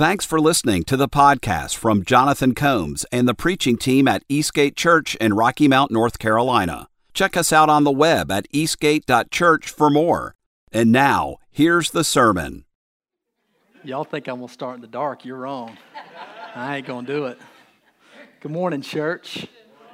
Thanks for listening to the podcast from Jonathan Combs and the preaching team at Eastgate Church in Rocky Mount, North Carolina. Check us out on the web at eastgate.church for more. And now, here's the sermon. Y'all think I'm going to start in the dark. You're wrong. I ain't going to do it. Good morning, church.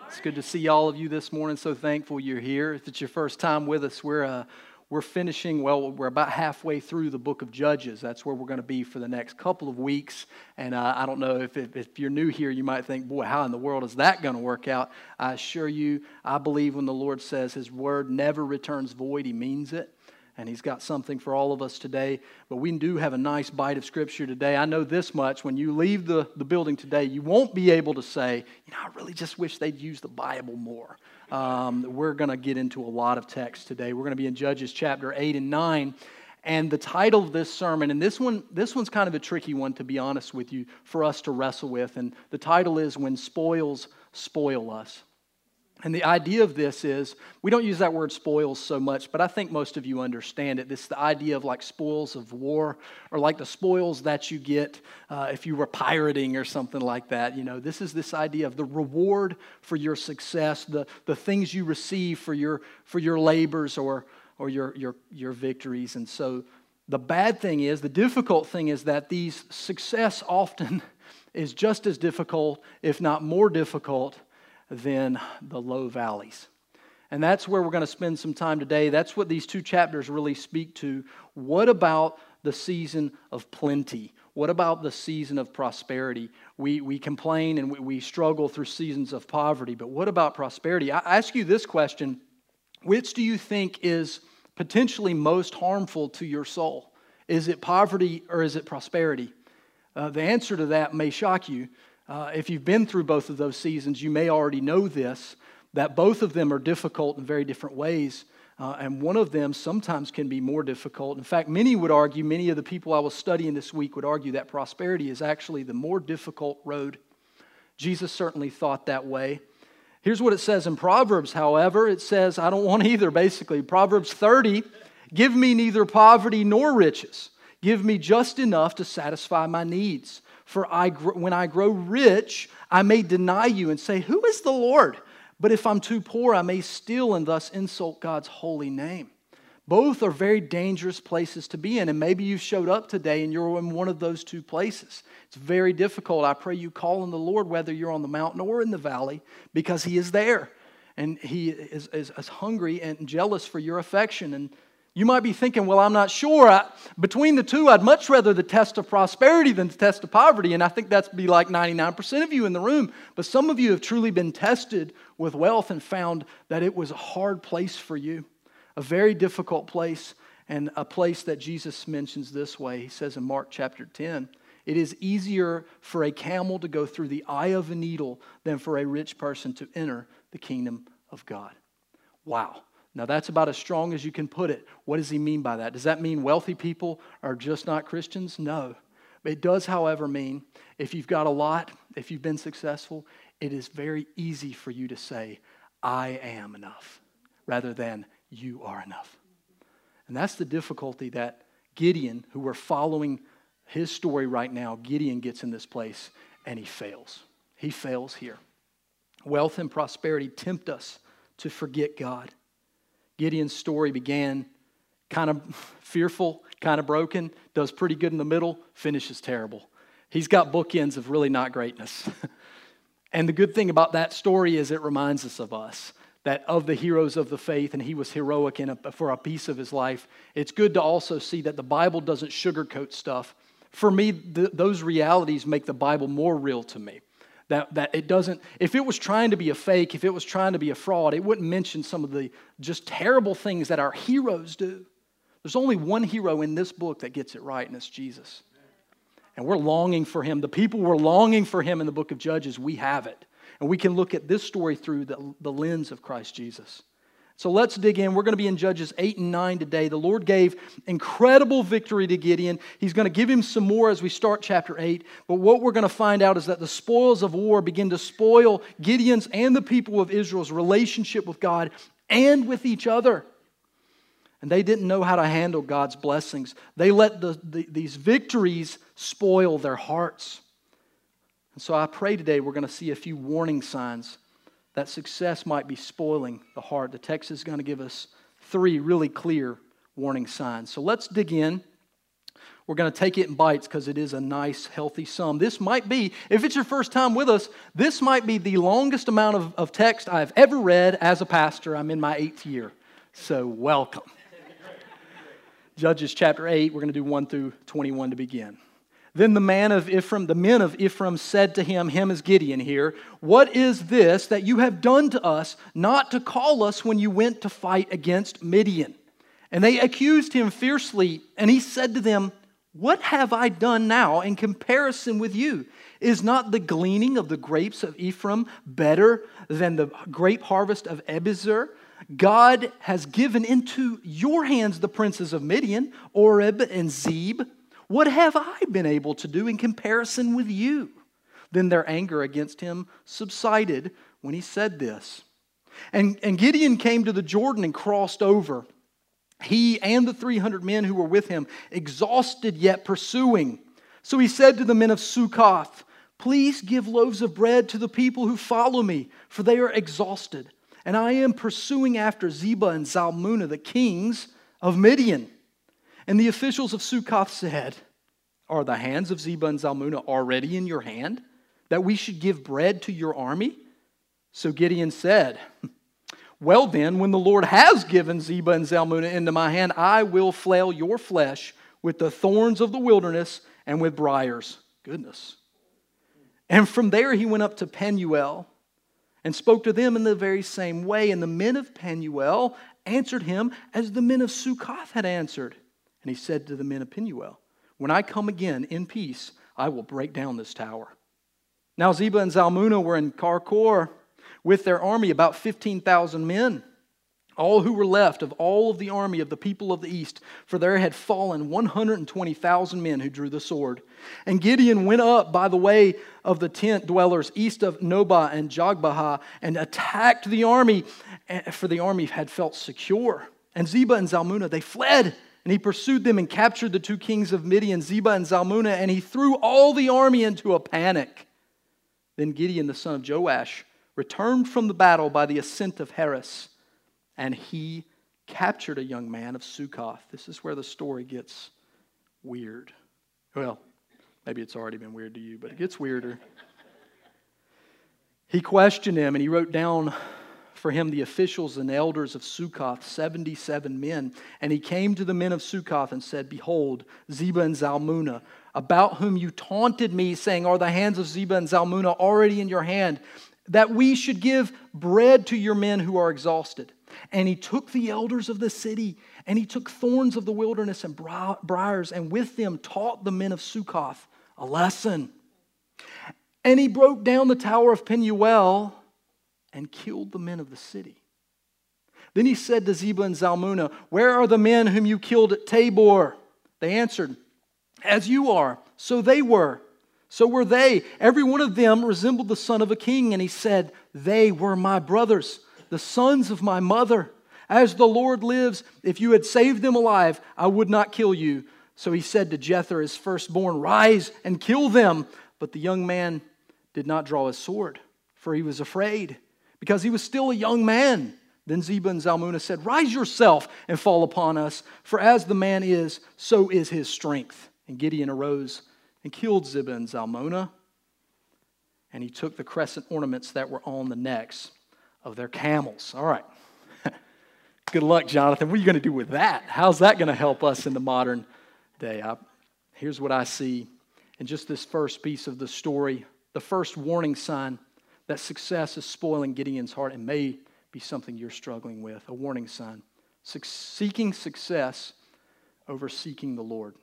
It's good to see all of you this morning. So thankful you're here. If it's your first time with us, we're uh, we're finishing, well, we're about halfway through the book of Judges. That's where we're going to be for the next couple of weeks. And uh, I don't know if, if, if, you're new here, you might think, boy, how in the world is that going to work out? I assure you, I believe when the Lord says his word never returns void, he means it. And he's got something for all of us today. But we do have a nice bite of scripture today. I know this much when you leave the, the building today, you won't be able to say, you know, I really just wish they'd use the Bible more. Um, we're going to get into a lot of text today. We're going to be in Judges chapter 8 and 9. And the title of this sermon, and this one, this one's kind of a tricky one, to be honest with you, for us to wrestle with. And the title is When Spoils Spoil Us. And the idea of this is we don't use that word spoils so much, but I think most of you understand it. This is the idea of like spoils of war, or like the spoils that you get uh, if you were pirating or something like that. You know, this is this idea of the reward for your success, the, the things you receive for your for your labors or or your your your victories. And so the bad thing is, the difficult thing is that these success often is just as difficult, if not more difficult than the low valleys. And that's where we're going to spend some time today. That's what these two chapters really speak to. What about the season of plenty? What about the season of prosperity? We, we complain and we, we struggle through seasons of poverty, but what about prosperity? I ask you this question Which do you think is potentially most harmful to your soul? Is it poverty or is it prosperity? Uh, the answer to that may shock you, uh, if you've been through both of those seasons, you may already know this that both of them are difficult in very different ways. Uh, and one of them sometimes can be more difficult. In fact, many would argue, many of the people I was studying this week would argue that prosperity is actually the more difficult road. Jesus certainly thought that way. Here's what it says in Proverbs, however it says, I don't want either, basically. Proverbs 30 Give me neither poverty nor riches, give me just enough to satisfy my needs for I, when I grow rich, I may deny you and say, Who is the Lord? But if I'm too poor, I may steal and thus insult God's holy name. Both are very dangerous places to be in. And maybe you showed up today and you're in one of those two places. It's very difficult. I pray you call on the Lord, whether you're on the mountain or in the valley, because He is there. And He is, is, is hungry and jealous for your affection. And you might be thinking, well, I'm not sure. I, between the two, I'd much rather the test of prosperity than the test of poverty. And I think that's be like 99% of you in the room. But some of you have truly been tested with wealth and found that it was a hard place for you, a very difficult place, and a place that Jesus mentions this way. He says in Mark chapter 10, it is easier for a camel to go through the eye of a needle than for a rich person to enter the kingdom of God. Wow. Now, that's about as strong as you can put it. What does he mean by that? Does that mean wealthy people are just not Christians? No. It does, however, mean if you've got a lot, if you've been successful, it is very easy for you to say, I am enough, rather than you are enough. And that's the difficulty that Gideon, who we're following his story right now, Gideon gets in this place and he fails. He fails here. Wealth and prosperity tempt us to forget God. Gideon's story began kind of fearful, kind of broken, does pretty good in the middle, finishes terrible. He's got bookends of really not greatness. and the good thing about that story is it reminds us of us that of the heroes of the faith, and he was heroic in a, for a piece of his life. It's good to also see that the Bible doesn't sugarcoat stuff. For me, th- those realities make the Bible more real to me. That, that it doesn't, if it was trying to be a fake, if it was trying to be a fraud, it wouldn't mention some of the just terrible things that our heroes do. There's only one hero in this book that gets it right, and it's Jesus. And we're longing for him. The people were longing for him in the book of Judges. We have it. And we can look at this story through the, the lens of Christ Jesus. So let's dig in. We're going to be in Judges 8 and 9 today. The Lord gave incredible victory to Gideon. He's going to give him some more as we start chapter 8. But what we're going to find out is that the spoils of war begin to spoil Gideon's and the people of Israel's relationship with God and with each other. and they didn't know how to handle God's blessings. They let the, the, these victories spoil their hearts. And so I pray today we're going to see a few warning signs that success might be spoiling the heart. The text is going to give us three really clear warning signs. So let's dig in. We're going to take it in bites because it is a nice, healthy sum. This might be, if it's your first time with us, this might be the longest amount of, of text I've ever read as a pastor. I'm in my eighth year. So, welcome. Judges chapter 8, we're going to do 1 through 21 to begin. Then the man of Ephraim, the men of Ephraim said to him, him is Gideon here, What is this that you have done to us, not to call us when you went to fight against Midian? And they accused him fiercely, and he said to them, What have I done now in comparison with you? Is not the gleaning of the grapes of Ephraim better than the grape harvest of Abiezer? God has given into your hands the princes of Midian, Oreb and Zeb. What have I been able to do in comparison with you? Then their anger against him subsided when he said this. And, and Gideon came to the Jordan and crossed over. He and the 300 men who were with him, exhausted yet pursuing. So he said to the men of Succoth, Please give loaves of bread to the people who follow me, for they are exhausted. And I am pursuing after Zebah and Zalmunna, the kings of Midian. And the officials of Succoth said, Are the hands of Zebah and Zalmunna already in your hand, that we should give bread to your army? So Gideon said, Well, then, when the Lord has given Zebah and Zalmunna into my hand, I will flail your flesh with the thorns of the wilderness and with briars. Goodness. And from there he went up to Penuel and spoke to them in the very same way. And the men of Penuel answered him as the men of Succoth had answered. And he said to the men of Penuel, When I come again in peace, I will break down this tower. Now Zebah and Zalmunna were in Karkor with their army, about 15,000 men, all who were left of all of the army of the people of the east, for there had fallen 120,000 men who drew the sword. And Gideon went up by the way of the tent dwellers east of Nobah and Jogbehah and attacked the army, eh, for the army had felt secure. And Zebah and Zalmunna, they fled and he pursued them and captured the two kings of Midian, Zebah and Zalmunna, and he threw all the army into a panic. Then Gideon, the son of Joash, returned from the battle by the ascent of Heres, and he captured a young man of Succoth. This is where the story gets weird. Well, maybe it's already been weird to you, but it gets weirder. He questioned him and he wrote down for him the officials and elders of Succoth, 77 men. And he came to the men of Succoth and said, Behold, Zebah and Zalmunna, about whom you taunted me, saying, Are the hands of Zebah and Zalmunna already in your hand? That we should give bread to your men who are exhausted. And he took the elders of the city, and he took thorns of the wilderness and briars, and with them taught the men of Succoth a lesson. And he broke down the tower of Penuel and killed the men of the city. Then he said to Zebah and Zalmunna, Where are the men whom you killed at Tabor? They answered, As you are, so they were. So were they. Every one of them resembled the son of a king. And he said, They were my brothers, the sons of my mother. As the Lord lives, if you had saved them alive, I would not kill you. So he said to Jether, his firstborn, Rise and kill them. But the young man did not draw his sword, for he was afraid because he was still a young man. Then Zebah and Zalmunna said, Rise yourself and fall upon us, for as the man is, so is his strength. And Gideon arose and killed Zebah and Zalmunna, and he took the crescent ornaments that were on the necks of their camels. All right. Good luck, Jonathan. What are you going to do with that? How's that going to help us in the modern day? I, here's what I see in just this first piece of the story the first warning sign that success is spoiling Gideon's heart and may be something you're struggling with, a warning sign. Seeking success over seeking the Lord.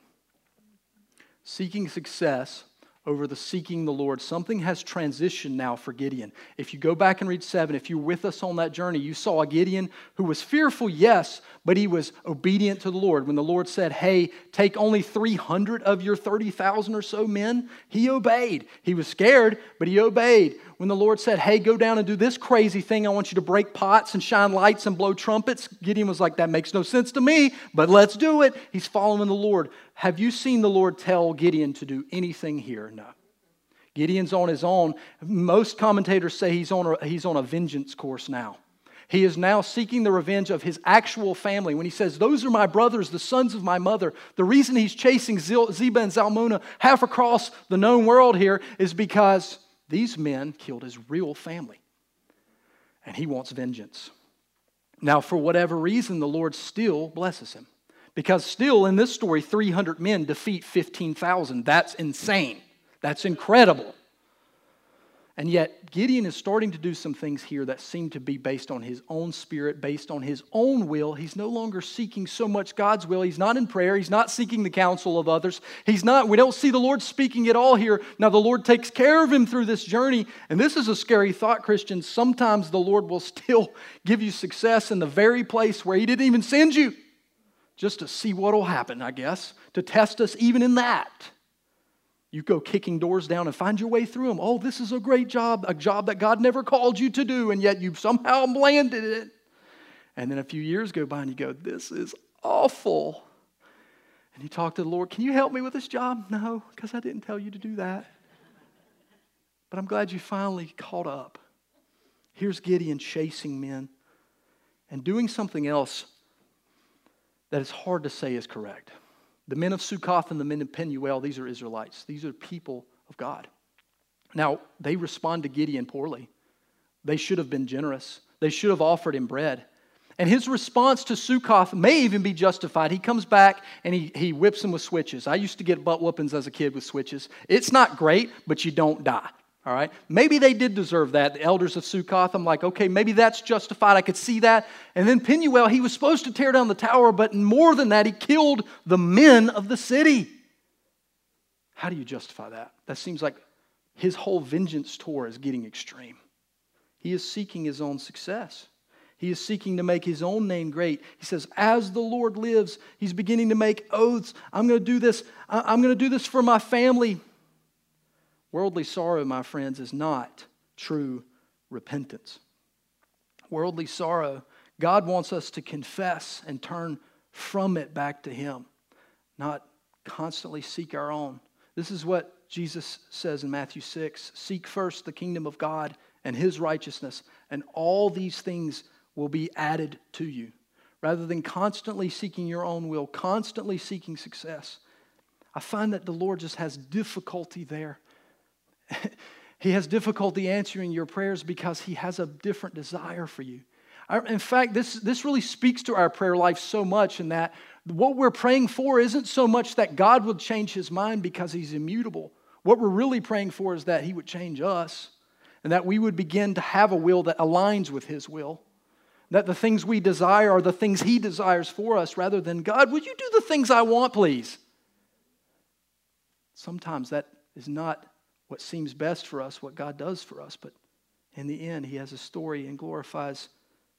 Seeking success over the seeking the Lord. Something has transitioned now for Gideon. If you go back and read 7, if you're with us on that journey, you saw a Gideon who was fearful, yes, but he was obedient to the Lord. When the Lord said, Hey, take only 300 of your 30,000 or so men, he obeyed. He was scared, but he obeyed. When the Lord said, Hey, go down and do this crazy thing, I want you to break pots and shine lights and blow trumpets, Gideon was like, That makes no sense to me, but let's do it. He's following the Lord. Have you seen the Lord tell Gideon to do anything here? No. Gideon's on his own. Most commentators say he's on a, he's on a vengeance course now. He is now seeking the revenge of his actual family. When he says, Those are my brothers, the sons of my mother, the reason he's chasing Zebah and Zalmunna half across the known world here is because these men killed his real family. And he wants vengeance. Now, for whatever reason, the Lord still blesses him. Because still in this story, 300 men defeat 15,000. That's insane. That's incredible. And yet, Gideon is starting to do some things here that seem to be based on his own spirit, based on his own will. He's no longer seeking so much God's will. He's not in prayer. He's not seeking the counsel of others. He's not, we don't see the Lord speaking at all here. Now, the Lord takes care of him through this journey. And this is a scary thought, Christians. Sometimes the Lord will still give you success in the very place where He didn't even send you just to see what will happen, I guess, to test us even in that. You go kicking doors down and find your way through them. Oh, this is a great job, a job that God never called you to do, and yet you've somehow landed it. And then a few years go by and you go, This is awful. And you talk to the Lord, Can you help me with this job? No, because I didn't tell you to do that. But I'm glad you finally caught up. Here's Gideon chasing men and doing something else that is hard to say is correct. The men of Sukkoth and the men of Penuel, these are Israelites. These are people of God. Now, they respond to Gideon poorly. They should have been generous. They should have offered him bread. And his response to Sukkoth may even be justified. He comes back and he, he whips him with switches. I used to get butt whoopings as a kid with switches. It's not great, but you don't die. All right? Maybe they did deserve that, the elders of Sukkoth. I'm like, okay, maybe that's justified. I could see that. And then Penuel, he was supposed to tear down the tower, but more than that, he killed the men of the city. How do you justify that? That seems like his whole vengeance tour is getting extreme. He is seeking his own success. He is seeking to make his own name great. He says, As the Lord lives, he's beginning to make oaths. I'm going to do this. I'm going to do this for my family. Worldly sorrow, my friends, is not true repentance. Worldly sorrow, God wants us to confess and turn from it back to Him, not constantly seek our own. This is what Jesus says in Matthew 6 Seek first the kingdom of God and His righteousness, and all these things will be added to you. Rather than constantly seeking your own will, constantly seeking success, I find that the Lord just has difficulty there. he has difficulty answering your prayers because he has a different desire for you. In fact, this, this really speaks to our prayer life so much in that what we're praying for isn't so much that God would change his mind because he's immutable. What we're really praying for is that he would change us and that we would begin to have a will that aligns with his will. That the things we desire are the things he desires for us rather than, God, would you do the things I want, please? Sometimes that is not what seems best for us, what God does for us. But in the end, He has a story and glorifies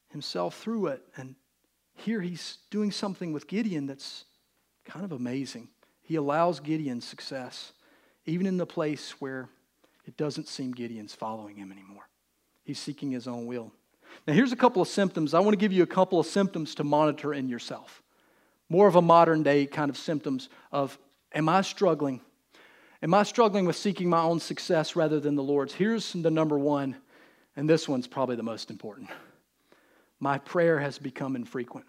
Himself through it. And here He's doing something with Gideon that's kind of amazing. He allows Gideon success, even in the place where it doesn't seem Gideon's following him anymore. He's seeking his own will. Now, here's a couple of symptoms. I want to give you a couple of symptoms to monitor in yourself. More of a modern day kind of symptoms of, am I struggling Am I struggling with seeking my own success rather than the Lord's? Here's the number one, and this one's probably the most important. My prayer has become infrequent.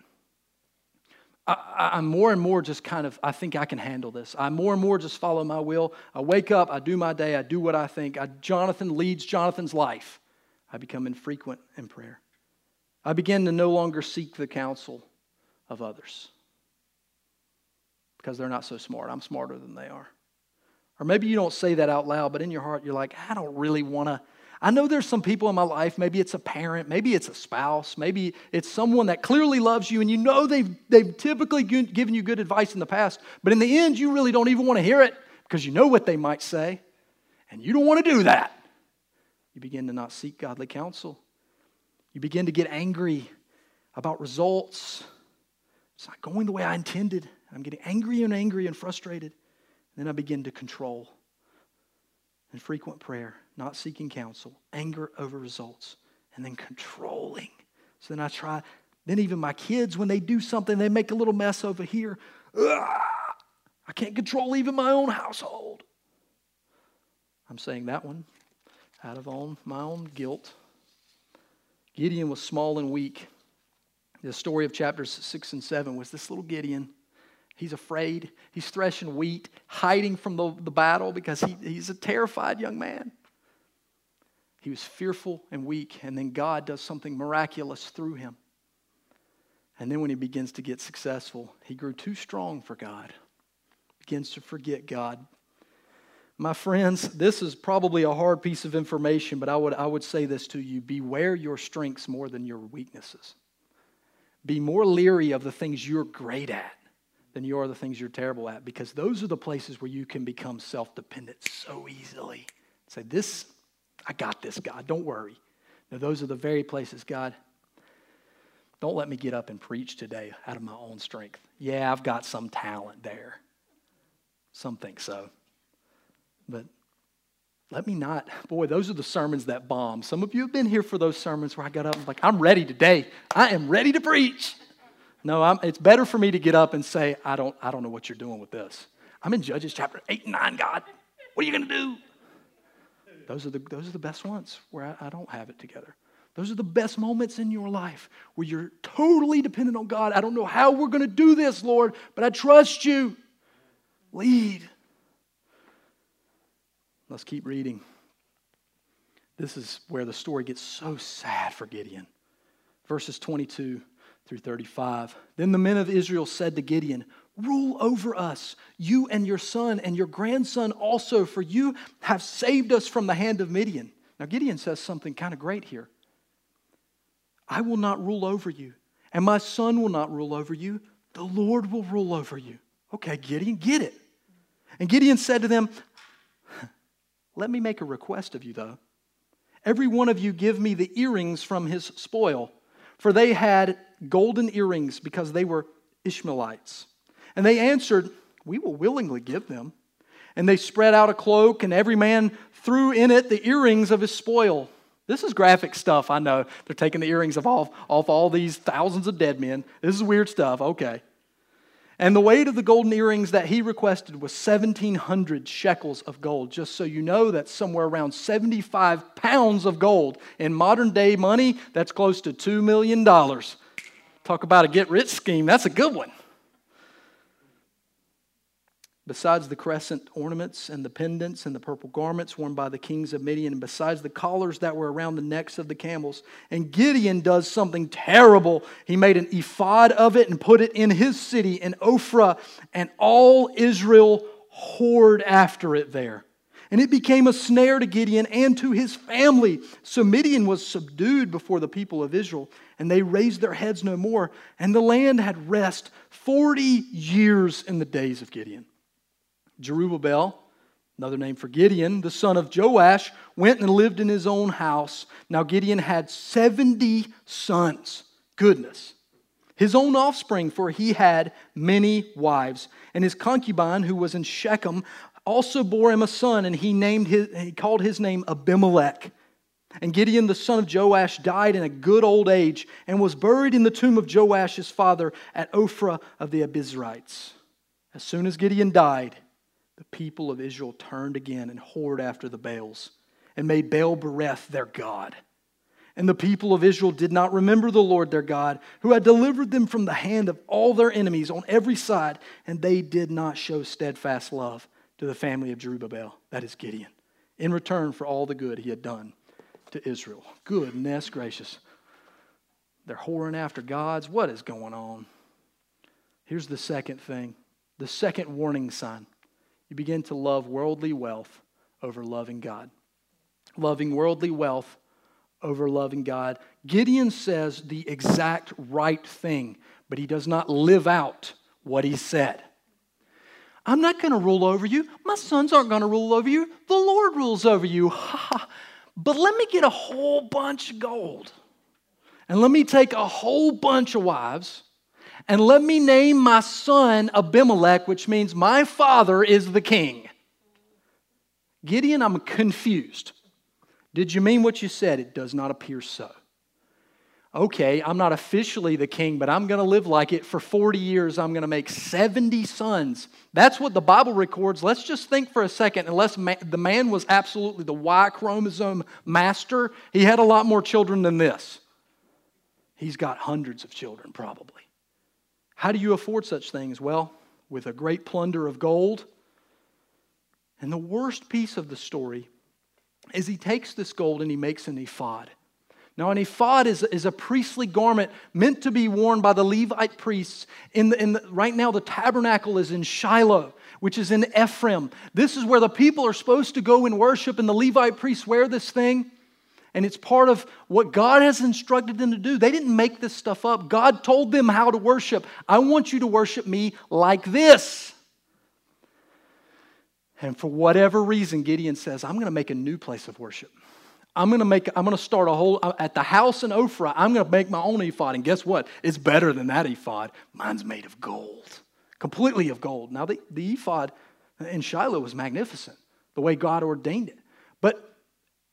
I, am more and more just kind of, I think I can handle this. I more and more just follow my will. I wake up, I do my day, I do what I think. I, Jonathan leads Jonathan's life. I become infrequent in prayer. I begin to no longer seek the counsel of others because they're not so smart. I'm smarter than they are. Or maybe you don't say that out loud, but in your heart, you're like, I don't really want to. I know there's some people in my life, maybe it's a parent, maybe it's a spouse, maybe it's someone that clearly loves you and you know they've, they've typically given you good advice in the past, but in the end, you really don't even want to hear it because you know what they might say. and you don't want to do that. You begin to not seek godly counsel. You begin to get angry about results. It's not going the way I intended. I'm getting angry and angry and frustrated. Then I begin to control. And frequent prayer, not seeking counsel, anger over results, and then controlling. So then I try, then even my kids, when they do something, they make a little mess over here. Ugh, I can't control even my own household. I'm saying that one out of own, my own guilt. Gideon was small and weak. The story of chapters 6 and 7 was this little Gideon. He's afraid. He's threshing wheat, hiding from the, the battle because he, he's a terrified young man. He was fearful and weak, and then God does something miraculous through him. And then when he begins to get successful, he grew too strong for God, begins to forget God, my friends, this is probably a hard piece of information, but I would, I would say this to you beware your strengths more than your weaknesses. Be more leery of the things you're great at than you are the things you're terrible at, because those are the places where you can become self dependent so easily. Say, This, I got this, God, don't worry. Now, those are the very places, God, don't let me get up and preach today out of my own strength. Yeah, I've got some talent there. Some think so. But let me not. Boy, those are the sermons that bomb. Some of you have been here for those sermons where I got up and like, I'm ready today. I am ready to preach. No, I'm, it's better for me to get up and say, I don't, I don't know what you're doing with this. I'm in Judges chapter 8 and 9, God. What are you going to do? Those are, the, those are the best ones where I, I don't have it together. Those are the best moments in your life where you're totally dependent on God. I don't know how we're going to do this, Lord, but I trust you. Lead. Let's keep reading. This is where the story gets so sad for Gideon. Verses 22 through 35. Then the men of Israel said to Gideon, Rule over us, you and your son and your grandson also, for you have saved us from the hand of Midian. Now, Gideon says something kind of great here. I will not rule over you, and my son will not rule over you. The Lord will rule over you. Okay, Gideon, get it. And Gideon said to them, let me make a request of you, though. Every one of you give me the earrings from his spoil, for they had golden earrings because they were Ishmaelites. And they answered, We will willingly give them. And they spread out a cloak, and every man threw in it the earrings of his spoil. This is graphic stuff, I know. They're taking the earrings off, off all these thousands of dead men. This is weird stuff, okay. And the weight of the golden earrings that he requested was 1,700 shekels of gold. Just so you know, that's somewhere around 75 pounds of gold. In modern day money, that's close to $2 million. Talk about a get rich scheme, that's a good one. Besides the crescent ornaments and the pendants and the purple garments worn by the kings of Midian, and besides the collars that were around the necks of the camels. And Gideon does something terrible. He made an ephod of it and put it in his city in Ophrah, and all Israel whored after it there. And it became a snare to Gideon and to his family. So Midian was subdued before the people of Israel, and they raised their heads no more. And the land had rest 40 years in the days of Gideon. Jerubbaal, another name for Gideon, the son of Joash, went and lived in his own house. Now Gideon had 70 sons. Goodness. His own offspring, for he had many wives. And his concubine, who was in Shechem, also bore him a son, and he named his, he called his name Abimelech. And Gideon, the son of Joash, died in a good old age and was buried in the tomb of Joash, his father, at Ophrah of the Abiezrites. As soon as Gideon died, the people of Israel turned again and whored after the Baals and made Baal Berith their God. And the people of Israel did not remember the Lord their God, who had delivered them from the hand of all their enemies on every side, and they did not show steadfast love to the family of Jerubbaal, that is Gideon, in return for all the good he had done to Israel. Goodness gracious. They're whoring after gods. What is going on? Here's the second thing the second warning sign you begin to love worldly wealth over loving God. Loving worldly wealth over loving God. Gideon says the exact right thing, but he does not live out what he said. I'm not going to rule over you. My sons aren't going to rule over you. The Lord rules over you. But let me get a whole bunch of gold. And let me take a whole bunch of wives. And let me name my son Abimelech, which means my father is the king. Gideon, I'm confused. Did you mean what you said? It does not appear so okay, I'm not officially the king, but I'm going to live like it for 40 years. I'm going to make 70 sons. That's what the Bible records. Let's just think for a second. Unless ma- the man was absolutely the Y chromosome master, he had a lot more children than this. He's got hundreds of children, probably. How do you afford such things? Well, with a great plunder of gold. And the worst piece of the story is he takes this gold and he makes an ephod. Now, an ephod is, is a priestly garment meant to be worn by the Levite priests. In the, in the, right now, the tabernacle is in Shiloh, which is in Ephraim. This is where the people are supposed to go and worship, and the Levite priests wear this thing. And it's part of what God has instructed them to do. They didn't make this stuff up. God told them how to worship. I want you to worship me like this. And for whatever reason, Gideon says, I'm going to make a new place of worship. I'm going to make, I'm going to start a whole, uh, at the house in Ophrah, I'm going to make my own ephod. And guess what? It's better than that ephod. Mine's made of gold, completely of gold. Now, the, the ephod in Shiloh was magnificent, the way God ordained it. But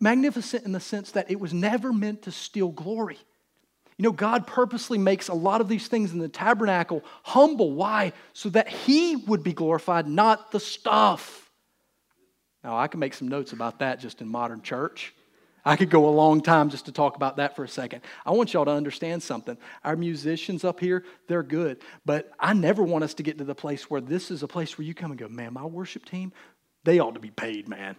magnificent in the sense that it was never meant to steal glory. You know, God purposely makes a lot of these things in the tabernacle humble. Why? So that He would be glorified, not the stuff. Now, I can make some notes about that just in modern church. I could go a long time just to talk about that for a second. I want y'all to understand something. Our musicians up here, they're good, but I never want us to get to the place where this is a place where you come and go, man, my worship team, they ought to be paid, man.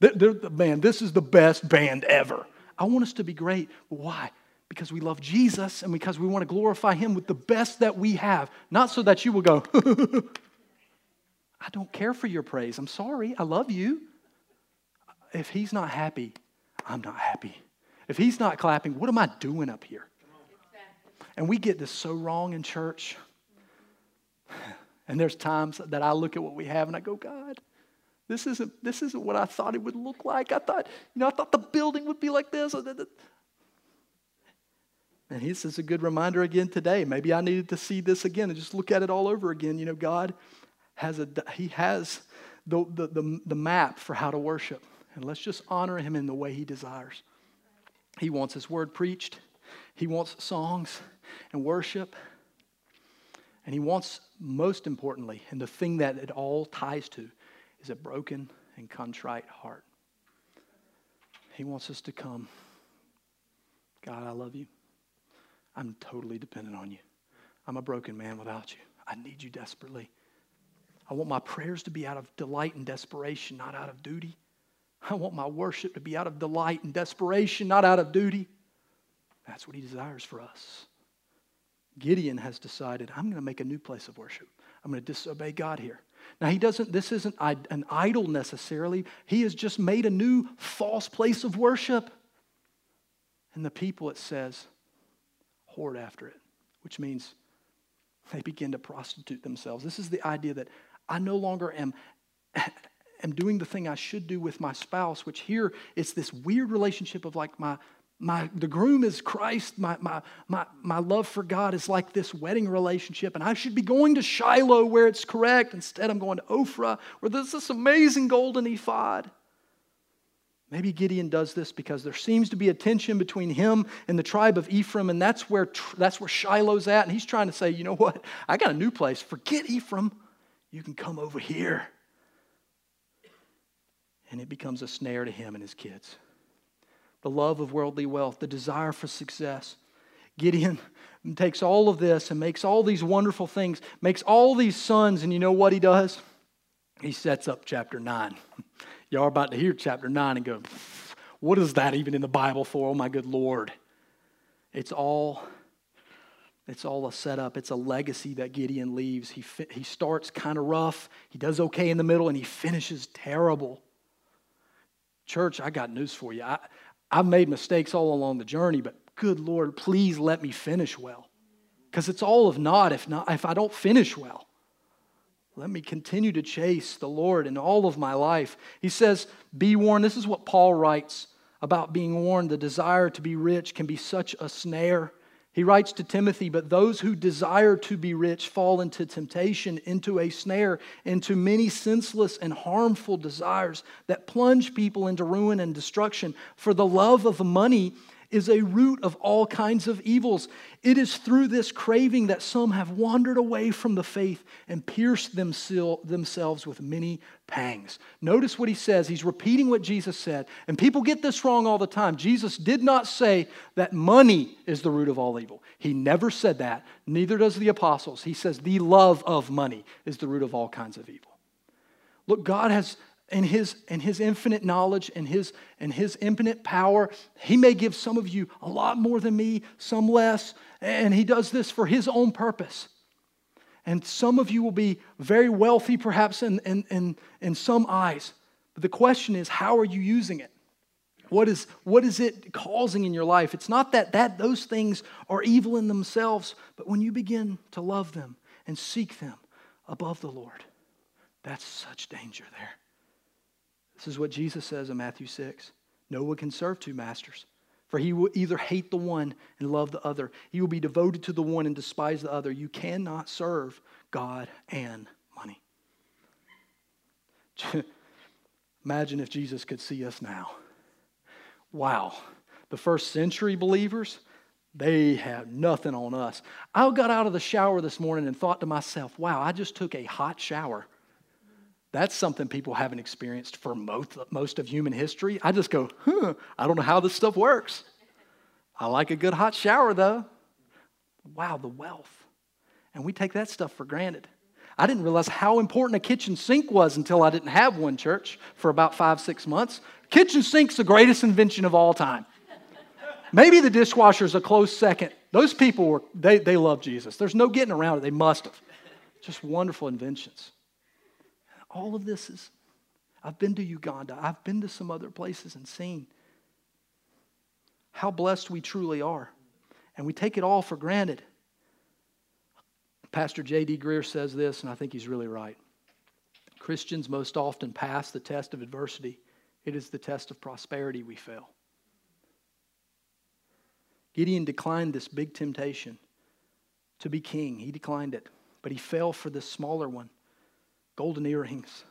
They're, they're, man, this is the best band ever. I want us to be great. Why? Because we love Jesus and because we want to glorify Him with the best that we have, not so that you will go, I don't care for your praise. I'm sorry. I love you. If He's not happy, I'm not happy. If he's not clapping, what am I doing up here? And we get this so wrong in church. And there's times that I look at what we have and I go, God, this isn't, this isn't what I thought it would look like. I thought, you know, I thought the building would be like this. And this is a good reminder again today. Maybe I needed to see this again and just look at it all over again. You know, God has a, He has the, the, the, the map for how to worship. And let's just honor him in the way he desires. He wants his word preached, he wants songs and worship. And he wants, most importantly, and the thing that it all ties to, is a broken and contrite heart. He wants us to come. God, I love you. I'm totally dependent on you. I'm a broken man without you. I need you desperately. I want my prayers to be out of delight and desperation, not out of duty. I want my worship to be out of delight and desperation, not out of duty. That's what he desires for us. Gideon has decided, I'm going to make a new place of worship. I'm going to disobey God here. Now, he doesn't, this isn't an idol necessarily. He has just made a new false place of worship. And the people, it says, whored after it, which means they begin to prostitute themselves. This is the idea that I no longer am am doing the thing I should do with my spouse, which here it's this weird relationship of like my, my the groom is Christ, my, my, my, my love for God is like this wedding relationship, and I should be going to Shiloh where it's correct. Instead, I'm going to Ophrah where there's this amazing golden ephod. Maybe Gideon does this because there seems to be a tension between him and the tribe of Ephraim, and that's where, that's where Shiloh's at. And he's trying to say, you know what? I got a new place. Forget Ephraim. You can come over here and it becomes a snare to him and his kids. The love of worldly wealth, the desire for success. Gideon takes all of this and makes all these wonderful things, makes all these sons, and you know what he does? He sets up chapter 9. Y'all are about to hear chapter 9 and go, what is that even in the Bible for? Oh my good Lord. It's all it's all a setup. It's a legacy that Gideon leaves. He, he starts kind of rough. He does okay in the middle, and he finishes terrible. Church, I got news for you. I, I've made mistakes all along the journey, but good Lord, please let me finish well. Because it's all of naught if, not, if I don't finish well. Let me continue to chase the Lord in all of my life. He says, Be warned. This is what Paul writes about being warned. The desire to be rich can be such a snare. He writes to Timothy, But those who desire to be rich fall into temptation, into a snare, into many senseless and harmful desires that plunge people into ruin and destruction. For the love of money is a root of all kinds of evils. It is through this craving that some have wandered away from the faith and pierced themselves with many pangs. Notice what he says. He's repeating what Jesus said. And people get this wrong all the time. Jesus did not say that money is the root of all evil. He never said that. Neither does the apostles. He says the love of money is the root of all kinds of evil. Look, God has in his, in his infinite knowledge and his, and his infinite power, he may give some of you a lot more than me, some less, and he does this for his own purpose. And some of you will be very wealthy, perhaps in, in, in, in some eyes. But the question is, how are you using it? What is, what is it causing in your life? It's not that, that those things are evil in themselves, but when you begin to love them and seek them above the Lord, that's such danger there. This is what Jesus says in Matthew 6. No one can serve two masters, for he will either hate the one and love the other. He will be devoted to the one and despise the other. You cannot serve God and money. Imagine if Jesus could see us now. Wow. The first century believers, they have nothing on us. I got out of the shower this morning and thought to myself, wow, I just took a hot shower. That's something people haven't experienced for most, most of human history. I just go, huh, I don't know how this stuff works. I like a good hot shower though. Wow, the wealth. And we take that stuff for granted. I didn't realize how important a kitchen sink was until I didn't have one, church, for about five, six months. Kitchen sink's the greatest invention of all time. Maybe the dishwasher's a close second. Those people were, they, they love Jesus. There's no getting around it. They must have. Just wonderful inventions all of this is, I've been to Uganda, I've been to some other places and seen how blessed we truly are. And we take it all for granted. Pastor J.D. Greear says this, and I think he's really right. Christians most often pass the test of adversity, it is the test of prosperity we fail. Gideon declined this big temptation to be king. He declined it, but he fell for this smaller one golden earrings.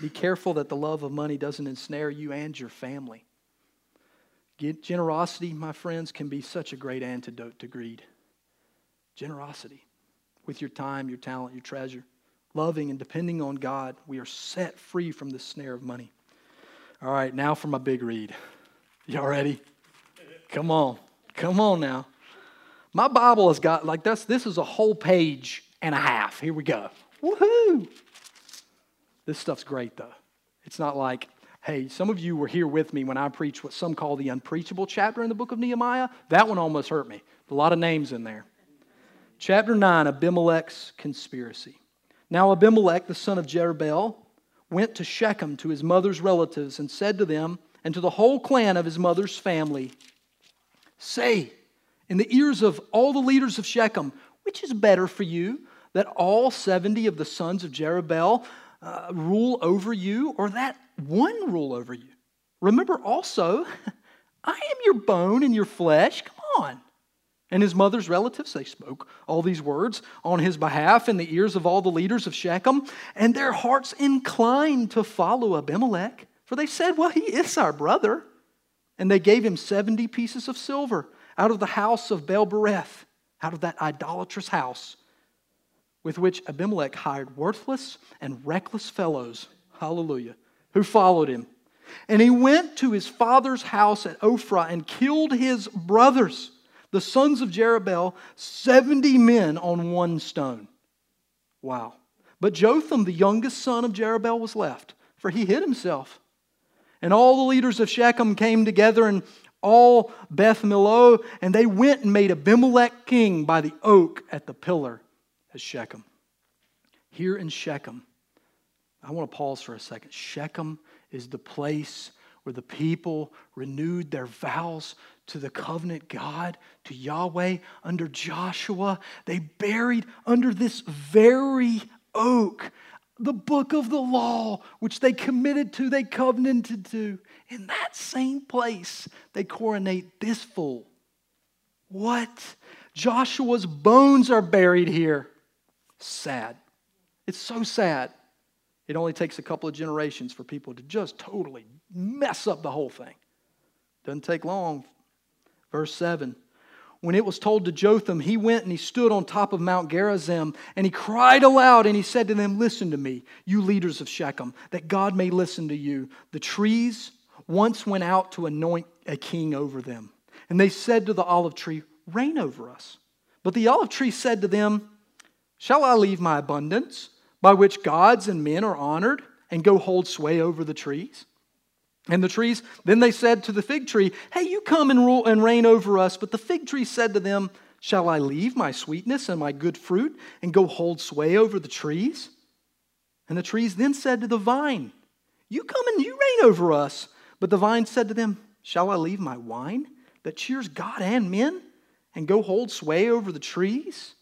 Be careful that the love of money doesn't ensnare you and your family. Get, generosity, my friends, can be such a great antidote to greed. Generosity with your time, your talent, your treasure. Loving and depending on God, we are set free from the snare of money. All right, now for my big read. Y'all ready? Come on. Come on now. My Bible has got like this. This is a whole page and a half. Here we go. Woohoo! This stuff's great, though. It's not like, hey, some of you were here with me when I preached what some call the unpreachable chapter in the book of Nehemiah. That one almost hurt me. A lot of names in there. Chapter 9 Abimelech's conspiracy. Now, Abimelech, the son of Jerubbaal, went to Shechem to his mother's relatives and said to them and to the whole clan of his mother's family, Say, in the ears of all the leaders of Shechem, which is better for you, that all 70 of the sons of Jerubbaal uh, rule over you, or that one rule over you? Remember also, I am your bone and your flesh. Come on. And his mother's relatives, they spoke all these words on his behalf in the ears of all the leaders of Shechem, and their hearts inclined to follow Abimelech, for they said, Well, he is our brother. And they gave him 70 pieces of silver out of the house of Baal Berith out of that idolatrous house with which Abimelech hired worthless and reckless fellows, hallelujah, who followed him. And he went to his father's house at Ophrah and killed his brothers, the sons of Jerubbaal, 70 men on one stone. Wow. But Jotham, the youngest son of Jerubbaal, was left, for he hid himself. And all the leaders of Shechem came together and all Beth Millo, and they went and made Abimelech king by the oak at the pillar Shechem. Here in Shechem, I want to pause for a second. Shechem is the place where the people renewed their vows to the covenant God, to Yahweh under Joshua. They buried under this very oak the book of the law, which they committed to, they covenanted to. In that same place, they coronate this fool. What? Joshua's bones are buried here. Sad. It's so sad. It only takes a couple of generations for people to just totally mess up the whole thing. Doesn't take long. Verse 7 when it was told to Jotham, he went and he stood on top of Mount Gerizim and he cried aloud and he said to them, Listen to me, you leaders of Shechem, that God may listen to you. The trees once went out to anoint a king over them. And they said to the olive tree, Reign over us. But the olive tree said to them, Shall I leave my abundance, by which gods and men are honored, and go hold sway over the trees? And the trees, then they said to the fig tree, Hey, you come and rule and reign over us. But the fig tree said to them, Shall I leave my sweetness and my good fruit and go hold sway over the trees? And the trees then said to the vine, You come and you reign over us. But the vine said to them, Shall I leave my wine that cheers God and men and go hold sway over the trees?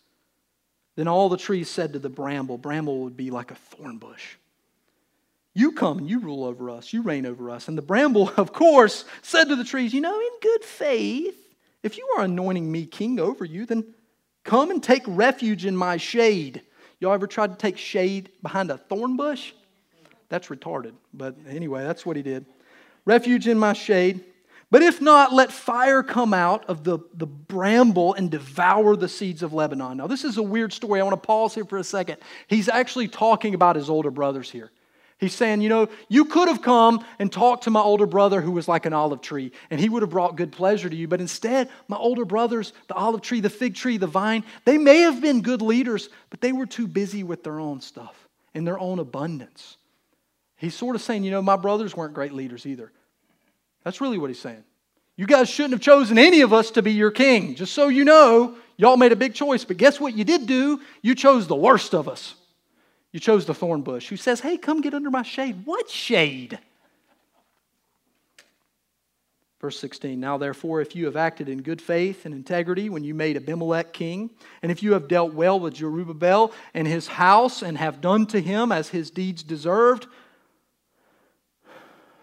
Then all the trees said to the bramble, Bramble would be like a thorn bush. You come and you rule over us, you reign over us. And the bramble, of course, said to the trees, You know, in good faith, if you are anointing me king over you, then come and take refuge in my shade. Y'all ever tried to take shade behind a thorn bush? That's retarded. But anyway, that's what he did. Refuge in my shade. But if not, let fire come out of the, the bramble and devour the seeds of Lebanon. Now, this is a weird story. I want to pause here for a second. He's actually talking about his older brothers here. He's saying, you know, you could have come and talked to my older brother who was like an olive tree, and he would have brought good pleasure to you. But instead, my older brothers, the olive tree, the fig tree, the vine, they may have been good leaders, but they were too busy with their own stuff and their own abundance. He's sort of saying, you know, my brothers weren't great leaders either. That's really what he's saying. You guys shouldn't have chosen any of us to be your king. Just so you know, y'all made a big choice, but guess what you did do? You chose the worst of us. You chose the thorn bush who says, Hey, come get under my shade. What shade? Verse 16 Now therefore, if you have acted in good faith and integrity when you made Abimelech king, and if you have dealt well with Jerubbaal and his house, and have done to him as his deeds deserved,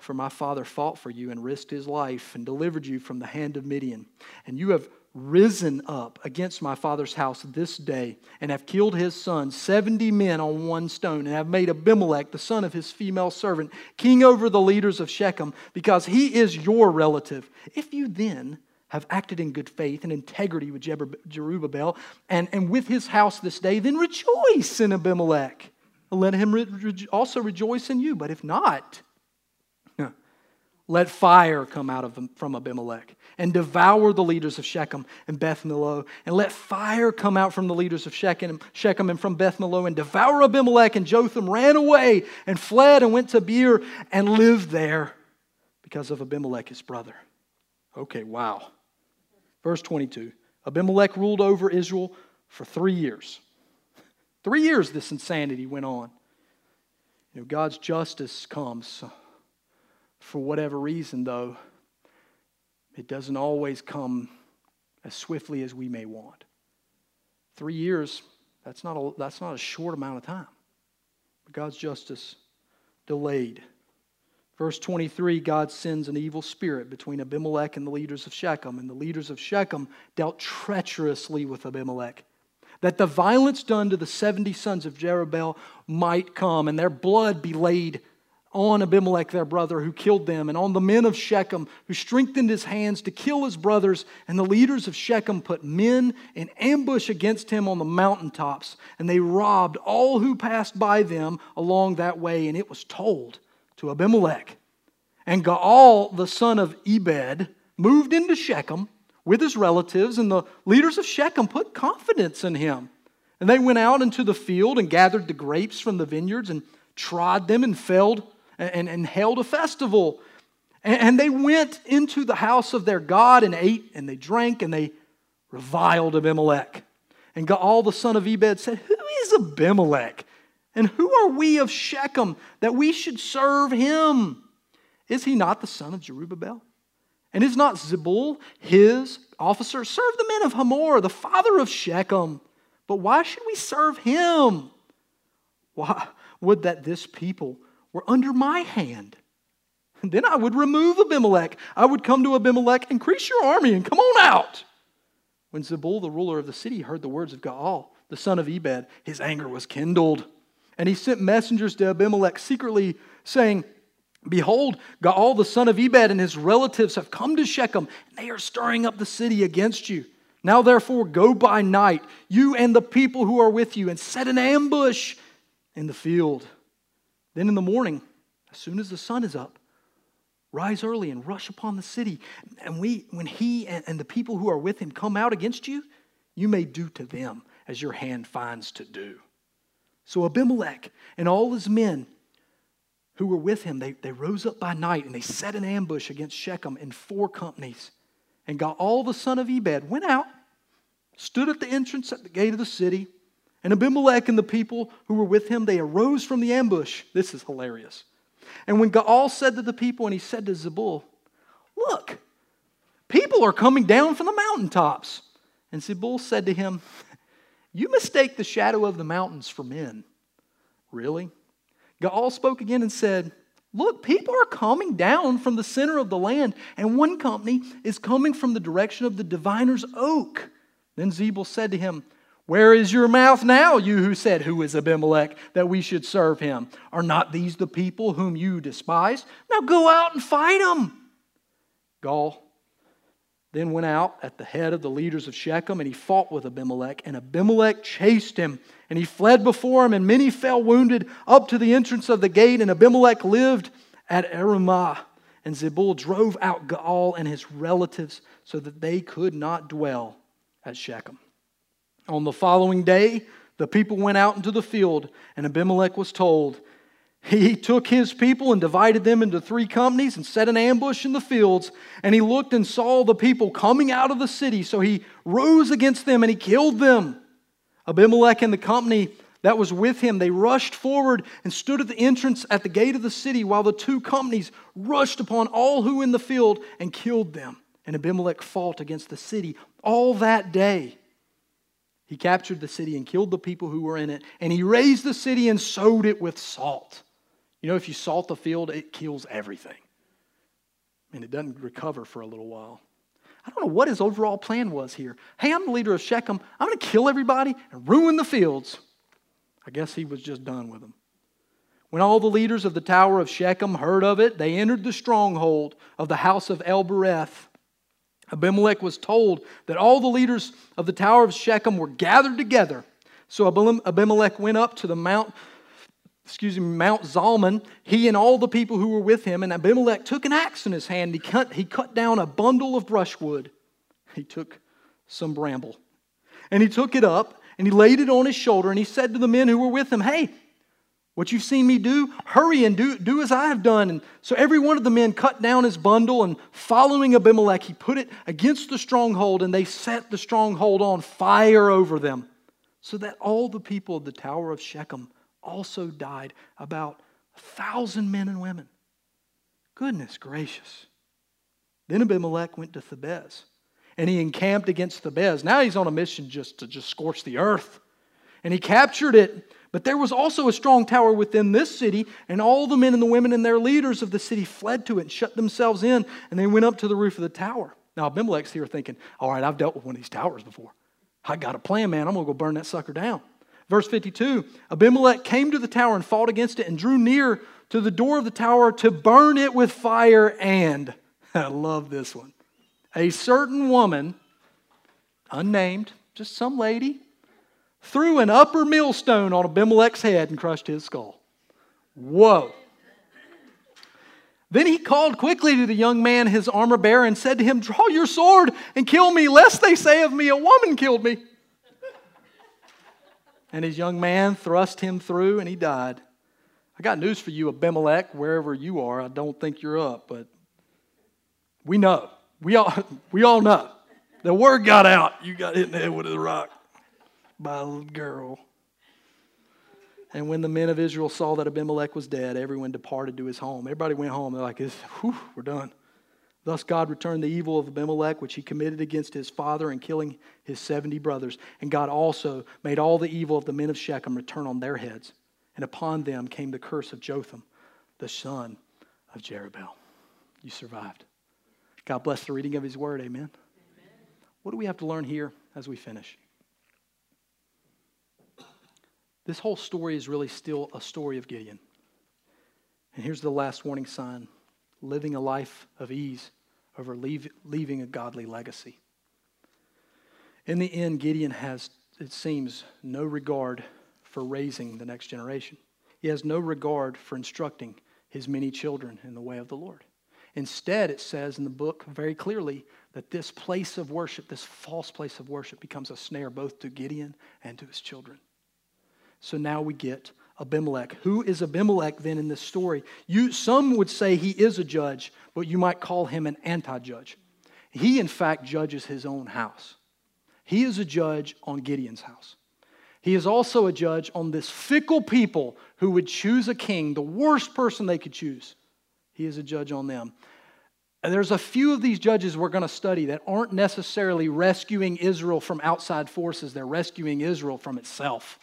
for my father fought for you and risked his life and delivered you from the hand of Midian, and you have risen up against my father's house this day and have killed his son, 70 men on one stone, and have made Abimelech, the son of his female servant, king over the leaders of Shechem, because he is your relative. If you then have acted in good faith and integrity with Jerubbaal and, and with his house this day, then rejoice in Abimelech. Let him re- also rejoice in you. But if not, let fire come out of from Abimelech and devour the leaders of Shechem and Beth Millo. And let fire come out from the leaders of Shechem, Shechem and from Beth Millo and devour Abimelech. And Jotham ran away and fled and went to Beer and lived there because of Abimelech, his brother. Okay, wow. Verse 22 Abimelech ruled over Israel for three years. Three years this insanity went on. You know, God's justice comes. For whatever reason, though, it doesn't always come as swiftly as we may want. Three years, that's not a, that's not a short amount of time. But God's justice delayed. Verse 23 God sends an evil spirit between Abimelech and the leaders of Shechem, and the leaders of Shechem dealt treacherously with Abimelech. That the violence done to the 70 sons of Jerubbaal might come, and their blood be laid on Abimelech, their brother, who killed them, and on the men of Shechem, who strengthened his hands to kill his brothers. And the leaders of Shechem put men in ambush against him on the mountaintops, and they robbed all who passed by them along that way. And it was told to Abimelech. And Gaal, the son of Ebed, moved into Shechem with his relatives, and the leaders of Shechem put confidence in him. And they went out into the field and gathered the grapes from the vineyards and trod them and felled and, and held a festival. And, and they went into the house of their God and ate and they drank and they reviled Abimelech. And Gaal the son of Ebed said, Who is Abimelech? And who are we of Shechem that we should serve him? Is he not the son of Jerubbaal? And is not Zebul his officer? Serve the men of Hamor, the father of Shechem. But why should we serve him? Why would that this people were under my hand? And then I would remove Abimelech. I would come to Abimelech, increase your army, and come on out. When Zebul, the ruler of the city, heard the words of Gaal, the son of Ebed, his anger was kindled. And he sent messengers to Abimelech secretly, saying, Behold, Gaal the son of Ebed and his relatives have come to Shechem, and they are stirring up the city against you. Now, therefore, go by night, you and the people who are with you, and set an ambush in the field. Then in the morning, as soon as the sun is up, rise early and rush upon the city. And we, when he and the people who are with him come out against you, you may do to them as your hand finds to do. So Abimelech and all his men who were with him, they, they rose up by night and they set an ambush against Shechem in four companies. And Gaal the son of Ebed went out, stood at the entrance at the gate of the city, and Abimelech and the people who were with him, they arose from the ambush. This is hilarious. And when Gaal said to the people, and he said to Zebul, Look, people are coming down from the mountaintops. And Zebul said to him, You mistake the shadow of the mountains for men. Really? Gaal spoke again and said, Look, people are coming down from the center of the land, and one company is coming from the direction of the diviner's oak. Then Zebul said to him, Where is your mouth now, you who said, Who is Abimelech, that we should serve him? Are not these the people whom you despise? Now go out and fight them. Gaal then went out at the head of the leaders of Shechem, and he fought with Abimelech, and Abimelech chased him, and he fled before him, and many fell wounded up to the entrance of the gate, and Abimelech lived at Arumah. And Zebul drove out Gaal and his relatives so that they could not dwell at Shechem. On the following day, the people went out into the field, and Abimelech was told, he took his people and divided them into three companies and set an ambush in the fields. And he looked and saw the people coming out of the city. So he rose against them and he killed them. Abimelech and the company that was with him, they rushed forward and stood at the entrance at the gate of the city while the two companies rushed upon all who in the field and killed them. And Abimelech fought against the city all that day. He captured the city and killed the people who were in it, and he razed the city and sowed it with salt. You know, if you salt the field, it kills everything. And it doesn't recover for a little while. I don't know what his overall plan was here. Hey, I'm the leader of Shechem. I'm going to kill everybody and ruin the fields. I guess he was just done with them. When all the leaders of the tower of Shechem heard of it, they entered the stronghold of the house of El-berith. Abimelech was told that all the leaders of the tower of Shechem were gathered together. So Abimelech went up to the mount excuse me, Mount Zalmon, he and all the people who were with him, and Abimelech took an axe in his hand. He cut, he cut down a bundle of brushwood. He took some bramble. And he took it up and he laid it on his shoulder and he said to the men who were with him, Hey, what you've seen me do, hurry and do, do as I have done. And so every one of the men cut down his bundle and following Abimelech, he put it against the stronghold and they set the stronghold on fire over them so that all the people of the tower of Shechem also died about a thousand men and women. Goodness gracious. Then Abimelech went to Thebez and he encamped against Thebez. Now he's on a mission just to just scorch the earth. And he captured it. But there was also a strong tower within this city, and all the men and the women and their leaders of the city fled to it and shut themselves in, and they went up to the roof of the tower. Now Abimelech's here thinking, all right, I've dealt with one of these towers before. I got a plan, man. I'm going to go burn that sucker down. Verse 52 Abimelech came to the tower and fought against it and drew near to the door of the tower to burn it with fire. And, I love this one, a certain woman, unnamed, just some lady, threw an upper millstone on Abimelech's head and crushed his skull. Whoa. Then he called quickly to the young man, his armor bearer, and said to him, Draw your sword and kill me, lest they say of me, A woman killed me. And his young man thrust him through and he died. I got news for you, Abimelech, wherever you are. I don't think you're up, but we know. We all, we all know. The word got out. You got hit in the head with a rock by a little girl. And when the men of Israel saw that Abimelech was dead, everyone departed to his home. Everybody went home. They're like, Whew, we're done. Thus God returned the evil of Abimelech, which he committed against his father in killing his 70 brothers. And God also made all the evil of the men of Shechem return on their heads. And upon them came the curse of Jotham, the son of Jerubbaal. You survived. God bless the reading of his word. Amen. Amen. What do we have to learn here as we finish? This whole story is really still a story of Gideon. And here's the last warning sign living a life of ease over leave, leaving a godly legacy. In the end, Gideon has, it seems, no regard for raising the next generation. He has no regard for instructing his many children in the way of the Lord. Instead, it says in the book very clearly that this place of worship, this false place of worship, becomes a snare both to Gideon and to his children. So now we get Abimelech. Who is Abimelech then in this story? You, some would say he is a judge, but you might call him an anti judge. He, in fact, judges his own house. He is a judge on Gideon's house. He is also a judge on this fickle people who would choose a king, the worst person they could choose. He is a judge on them. And there's a few of these judges we're going to study that aren't necessarily rescuing Israel from outside forces, they're rescuing Israel from itself.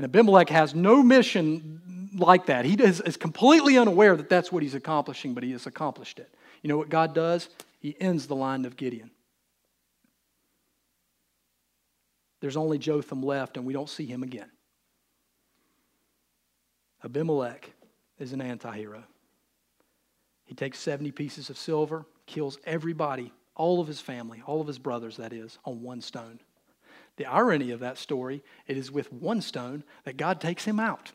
And Abimelech has no mission like that. He is, is completely unaware that that's what he's accomplishing, but he has accomplished it. You know what God does? He ends the line of Gideon. There's only Jotham left, and we don't see him again. Abimelech is an anti hero. He takes 70 pieces of silver, kills everybody, all of his family, all of his brothers, that is, on one stone. The irony of that story, it is with one stone that God takes him out.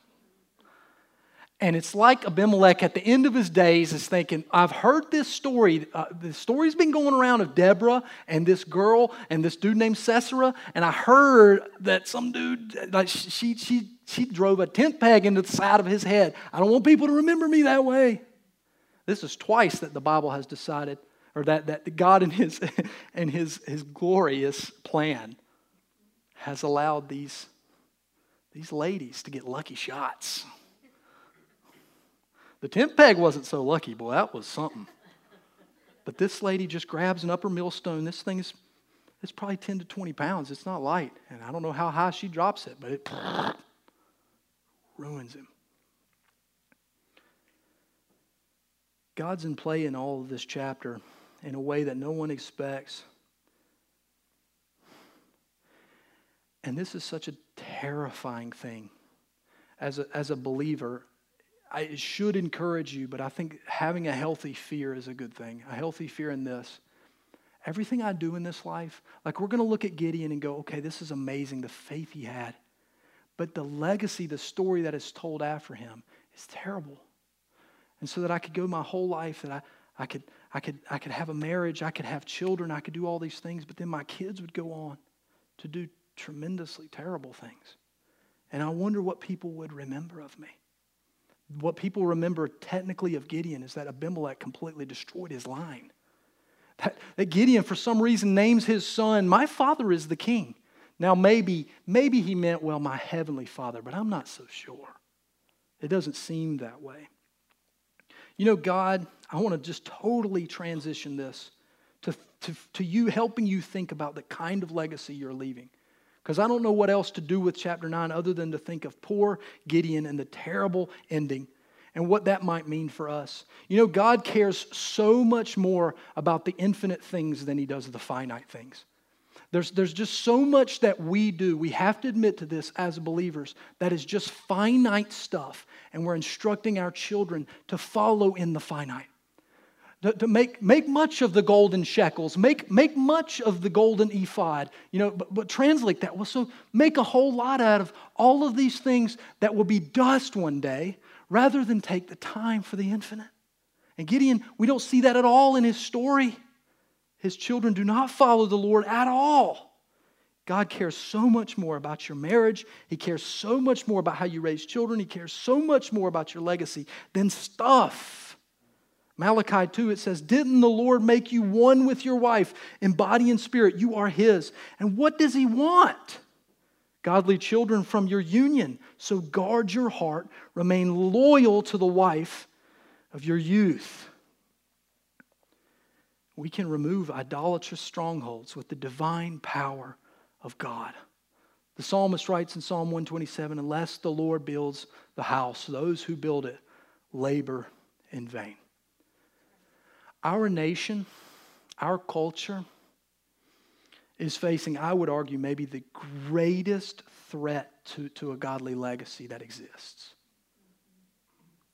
And it's like Abimelech at the end of his days is thinking, I've heard this story. Uh, the story's been going around of Deborah and this girl and this dude named Sisera. And I heard that some dude, like she, she, she drove a tent peg into the side of his head. I don't want people to remember me that way. This is twice that the Bible has decided, or that, that God in his, in his, his glorious plan has allowed these, these ladies to get lucky shots. The tent peg wasn't so lucky, boy, that was something. But this lady just grabs an upper millstone. This thing is it's probably 10 to 20 pounds. It's not light. And I don't know how high she drops it, but it ruins him. God's in play in all of this chapter in a way that no one expects. And this is such a terrifying thing. As a, as a believer, I, should encourage you, but I think having a healthy fear is a good thing. A healthy fear in this. Everything I do in this life, like we're going to look at Gideon and go, okay, this is amazing, the faith he had. But the legacy, the story that is told after him is terrible. And so that I could go my whole life, that I, I, could, I, could, I could have a marriage, I could have children, I could do all these things, but then my kids would go on to do tremendously terrible things. And I wonder what people would remember of me. What people remember technically of Gideon is that Abimelech completely destroyed his line. That, that Gideon, for some reason, names his son, My father is the king. Now, maybe, maybe he meant, well, my heavenly father, but I'm not so sure. It doesn't seem that way. You know, God, I want to just totally transition this to, to, to you helping you think about the kind of legacy you're leaving. Because I don't know what else to do with chapter 9 other than to think of poor Gideon and the terrible ending and what that might mean for us. You know, God cares so much more about the infinite things than he does the finite things. There's, there's just so much that we do, we have to admit to this as believers, that is just finite stuff, and we're instructing our children to follow in the finite to, to make, make much of the golden shekels, make, make much of the golden ephod, you know, but, but translate that. Well, so make a whole lot out of all of these things that will be dust one day rather than take the time for the infinite. And Gideon, we don't see that at all in his story. His children do not follow the Lord at all. God cares so much more about your marriage. He cares so much more about how you raise children. He cares so much more about your legacy than stuff. Malachi 2, it says, Didn't the Lord make you one with your wife in body and spirit? You are His. And what does He want? godly children from your union. So guard your heart, remain loyal to the wife of your youth. We can remove idolatrous strongholds with the divine power of God. The psalmist writes in Psalm 127 Unless the Lord builds the house, those who build it labor in vain. Our nation, our culture, is facing, I would argue, maybe the greatest threat to, to a godly legacy that exists.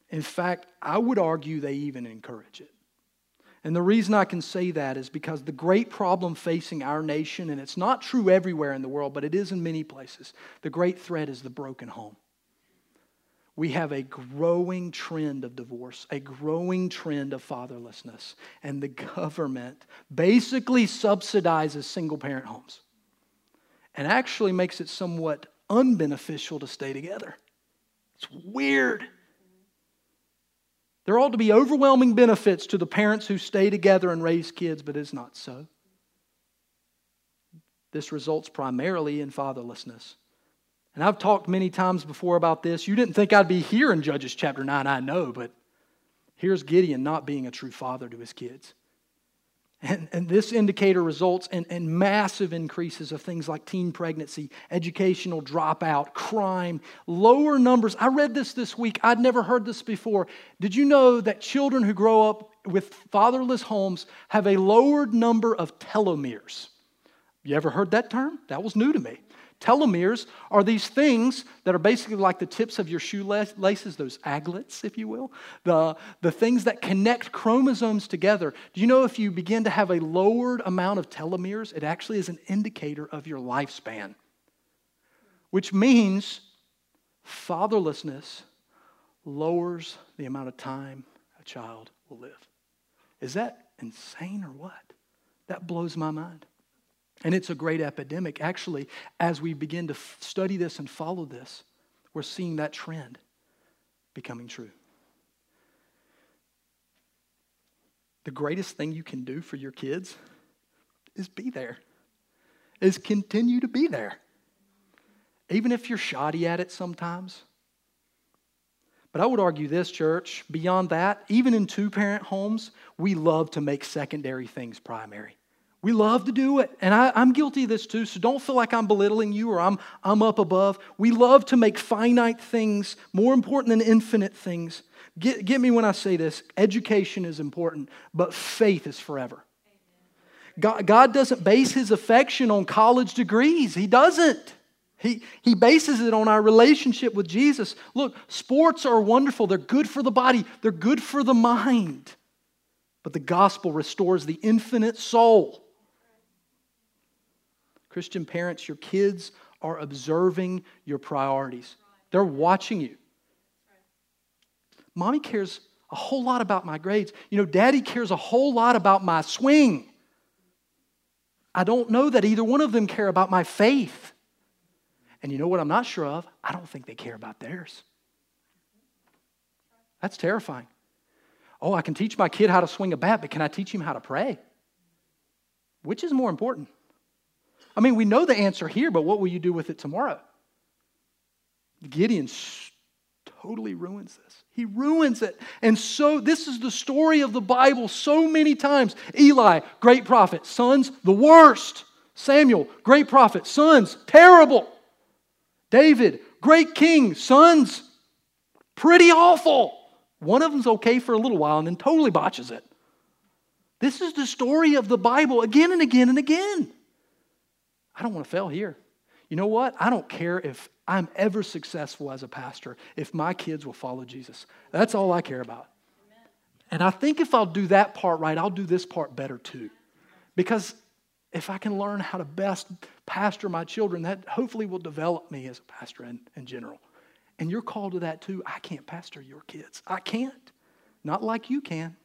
In fact, I would argue they even encourage it. And the reason I can say that is because the great problem facing our nation, and it's not true everywhere in the world, but it is in many places, the great threat is the broken home we have a growing trend of divorce, a growing trend of fatherlessness, and the government basically subsidizes single parent homes and actually makes it somewhat unbeneficial to stay together. It's weird. There ought to be overwhelming benefits to the parents who stay together and raise kids, but it's not so. This results primarily in fatherlessness. And I've talked many times before about this. You didn't think I'd be here in Judges chapter 9, I know, but here's Gideon not being a true father to his kids. And, and this indicator results in, in massive increases of things like teen pregnancy, educational dropout, crime, lower numbers. I read this this week. I'd never heard this before. Did you know that children who grow up with fatherless homes have a lowered number of telomeres? You ever heard that term? That was new to me. Telomeres are these things that are basically like the tips of your shoelaces, those aglets, if you will, the, the things that connect chromosomes together. Do you know if you begin to have a lowered amount of telomeres, it actually is an indicator of your lifespan, which means fatherlessness lowers the amount of time a child will live. Is that insane or what? That blows my mind. And it's a great epidemic. Actually, as we begin to f- study this and follow this, we're seeing that trend becoming true. The greatest thing you can do for your kids is be there, is continue to be there. Even if you're shoddy at it sometimes. But I would argue this, church, beyond that, even in two parent homes, we love to make secondary things primary. We love to do it. And I, am guilty of this too, so don't feel like I'm belittling you or I'm, I'm up above. We love to make finite things more important than infinite things. Get, get me when I say this education is important, but faith is forever. God, God doesn't base his affection on college degrees, He doesn't. He, he bases it on our relationship with Jesus. Look, sports are wonderful. They're good for the body, they're good for the mind. But the gospel restores the infinite soul. Christian parents, your kids are observing your priorities, they're watching you. Mommy cares a whole lot about my grades. You know, daddy cares a whole lot about my swing. I don't know that either one of them care about my faith. And you know what I'm not sure of? I don't think they care about theirs. That's terrifying. Oh, I can teach my kid how to swing a bat, but can I teach him how to pray? Which is more important? I mean, we know the answer here, but what will you do with it tomorrow? Gideon totally ruins this. He ruins it. And so, this is the story of the Bible so many times. Eli, great prophet, sons, the worst. Samuel, great prophet, sons, terrible. David, great king, sons, pretty awful. One of them's okay for a little while and then totally botches it. This is the story of the Bible again and again and again. I don't want to fail here. You know what? I don't care if I'm ever successful as a pastor if my kids will follow Jesus. That's all I care about. And I think if I'll do that part right, I'll do this part better too. Because if I can learn how to best pastor my children, that hopefully will develop me as a pastor in, in general. And you're called to that too. I can't pastor your kids. I can't. Not like you can.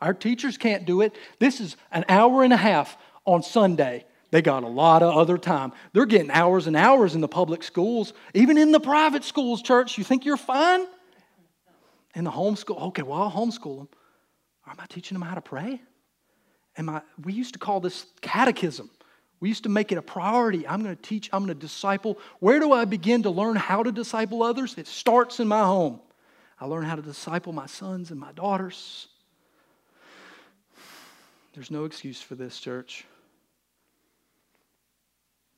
Our teachers can't do it. This is an hour and a half on Sunday they got a lot of other time. They're getting hours and hours in the public schools, even in the private schools, church. You think you're fine? In the homeschool, okay, well, I'll homeschool them. Am I teaching them how to pray? Am I, we used to call this catechism, We used to make it a priority. I'm going to teach, I'm going to disciple. Where do I begin to learn how to disciple others? It starts in my home. I learn how to disciple my sons and my daughters. There's no excuse for this, church.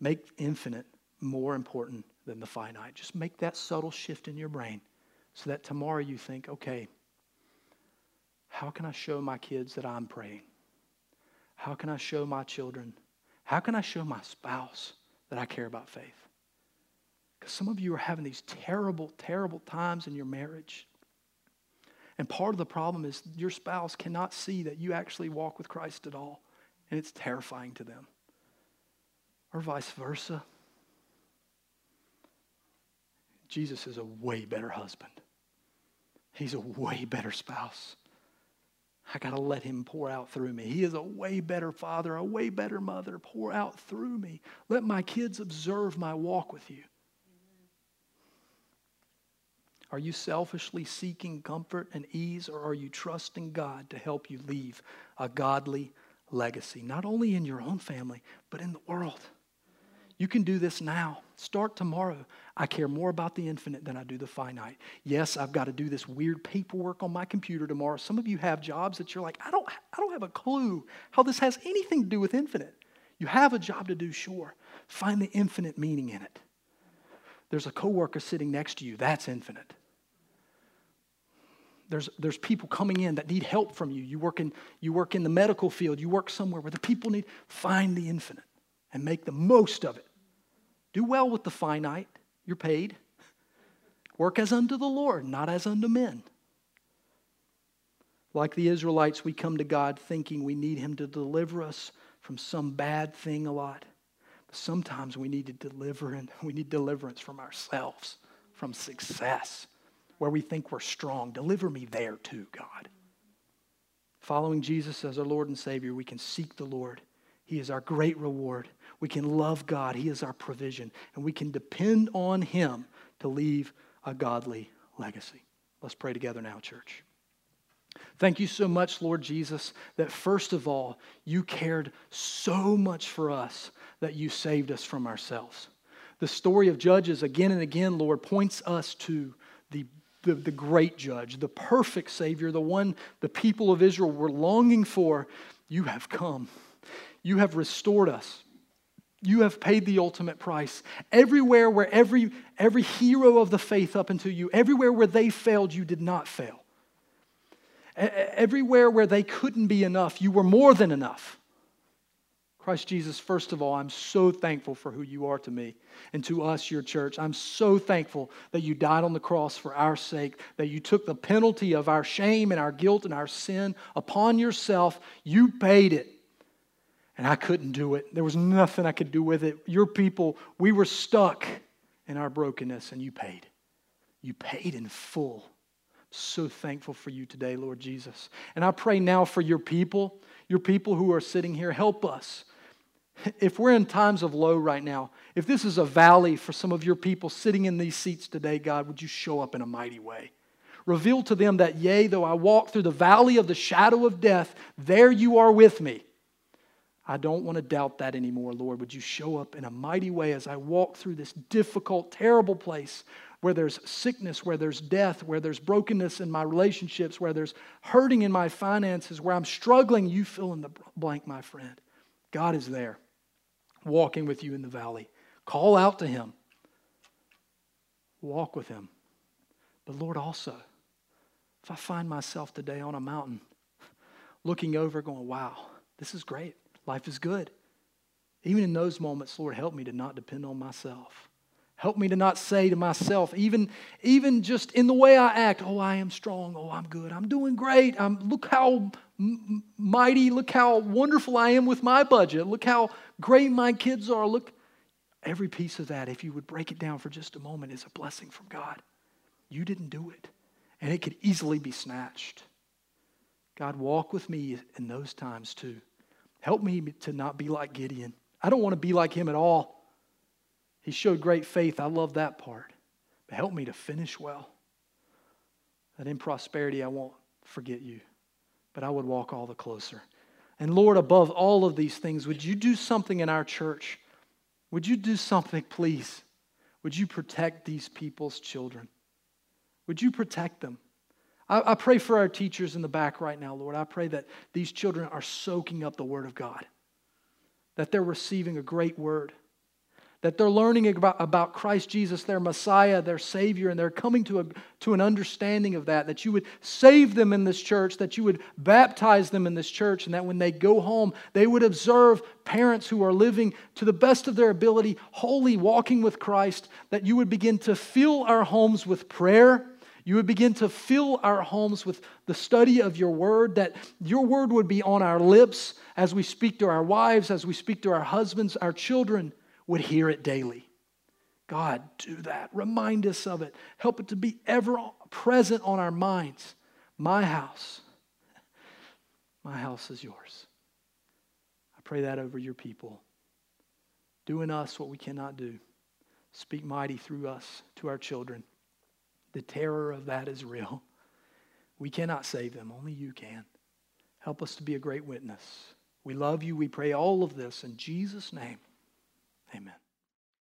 Make infinite more important than the finite. Just make that subtle shift in your brain so that tomorrow you think, okay, how can I show my kids that I'm praying? How can I show my children? How can I show my spouse that I care about faith? Because some of you are having these terrible, terrible times in your marriage. And part of the problem is your spouse cannot see that you actually walk with Christ at all. And it's terrifying to them. Or vice versa. Jesus is a way better husband. He's a way better spouse. I got to let him pour out through me. He is a way better father, a way better mother. Pour out through me. Let my kids observe my walk with you. Are you selfishly seeking comfort and ease, or are you trusting God to help you leave a godly legacy, not only in your own family, but in the world? You can do this now. Start tomorrow. I care more about the infinite than I do the finite. Yes, I've got to do this weird paperwork on my computer tomorrow. Some of you have jobs that you're like, I don't, I don't have a clue how this has anything to do with infinite. You have a job to do, sure. Find the infinite meaning in it. There's a coworker sitting next to you, that's infinite. There's, there's people coming in that need help from you. You work, in, you work in the medical field, you work somewhere where the people need, find the infinite and make the most of it. Do well with the finite, you're paid. Work as unto the Lord, not as unto men. Like the Israelites, we come to God thinking we need Him to deliver us from some bad thing a lot. But sometimes we need to deliver and we need deliverance from ourselves, from success, where we think we're strong. Deliver me there too, God. Following Jesus as our Lord and Savior, we can seek the Lord. He is our great reward. We can love God. He is our provision. And we can depend on Him to leave a godly legacy. Let's pray together now, church. Thank you so much, Lord Jesus, that first of all, you cared so much for us that you saved us from ourselves. The story of Judges, again and again, Lord, points us to the, the, the, great judge, the perfect Savior, the one the people of Israel were longing for. You have come, you have restored us. You have paid the ultimate price. Everywhere where every, every hero of the faith up until you, everywhere where they failed, you did not fail. Everywhere where they couldn't be enough, you were more than enough. Christ Jesus, first of all, I'm so thankful for who you are to me and to us, your church. I'm so thankful that you died on the cross for our sake, that you took the penalty of our shame and our guilt and our sin upon yourself. You paid it and I couldn't do it. There was nothing I could do with it. Your people, we were stuck in our brokenness, and you paid. You paid in full. So thankful for you today, Lord Jesus. And I pray now for your people, your people who are sitting here, help us. If we're in times of low right now, if this is a valley for some of your people sitting in these seats today, God, would you show up in a mighty way? Reveal to them that, yea, though I walk through the valley of the shadow of death, there you are with me. I don't want to doubt that anymore, Lord. Would you show up in a mighty way as I walk through this difficult, terrible place where there's sickness, where there's death, where there's brokenness in my relationships, where there's hurting in my finances, where I'm struggling? You fill in the blank, my friend. God is there, walking with you in the valley. Call out to Him, walk with Him. But Lord, also, if I find myself today on a mountain, looking over, going, wow, this is great. Life is good. Even in those moments, Lord, help me to not depend on myself. Help me to not say to myself, even, even just in the way I act, oh, I am strong, oh, I'm good, I'm doing great, I'm, look how m- mighty, look how wonderful I am with my budget, look how great my kids are, look. Every piece of that, if you would break it down for just a moment, is a blessing from God. You didn't do it, and it could easily be snatched. God, walk with me in those times too. Help me to not be like Gideon. I don't want to be like him at all. He showed great faith. I love that part. But help me to finish well. That in prosperity I won't forget you, but I would walk all the closer. And Lord, above all of these things, would you do something in our church? Would you do something, please? Would you protect these people's children? Would you protect them? I, I, pray for our teachers in the back right now, Lord. I pray that these children are soaking up the Word of God, that they're receiving a great word, that they're learning about, about Christ Jesus, their Messiah, their Savior, and they're coming to, a, to an understanding of that, that you would save them in this church, that you would baptize them in this church, and that when they go home, they would observe parents who are living to the best of their ability, holy, walking with Christ, that you would begin to fill our homes with prayer. You would begin to fill our homes with the study of your word, that your word would be on our lips as we speak to our wives, as we speak to our husbands, our children would hear it daily. God, do that. Remind us of it. Help it to be ever present on our minds. My house, my house is yours. I pray that over your people. Do in us what we cannot do. Speak mighty through us to our children. The terror of that is real. We cannot save them, only you can. Help us to be a great witness. We love you. We pray all of this in Jesus' name. Amen.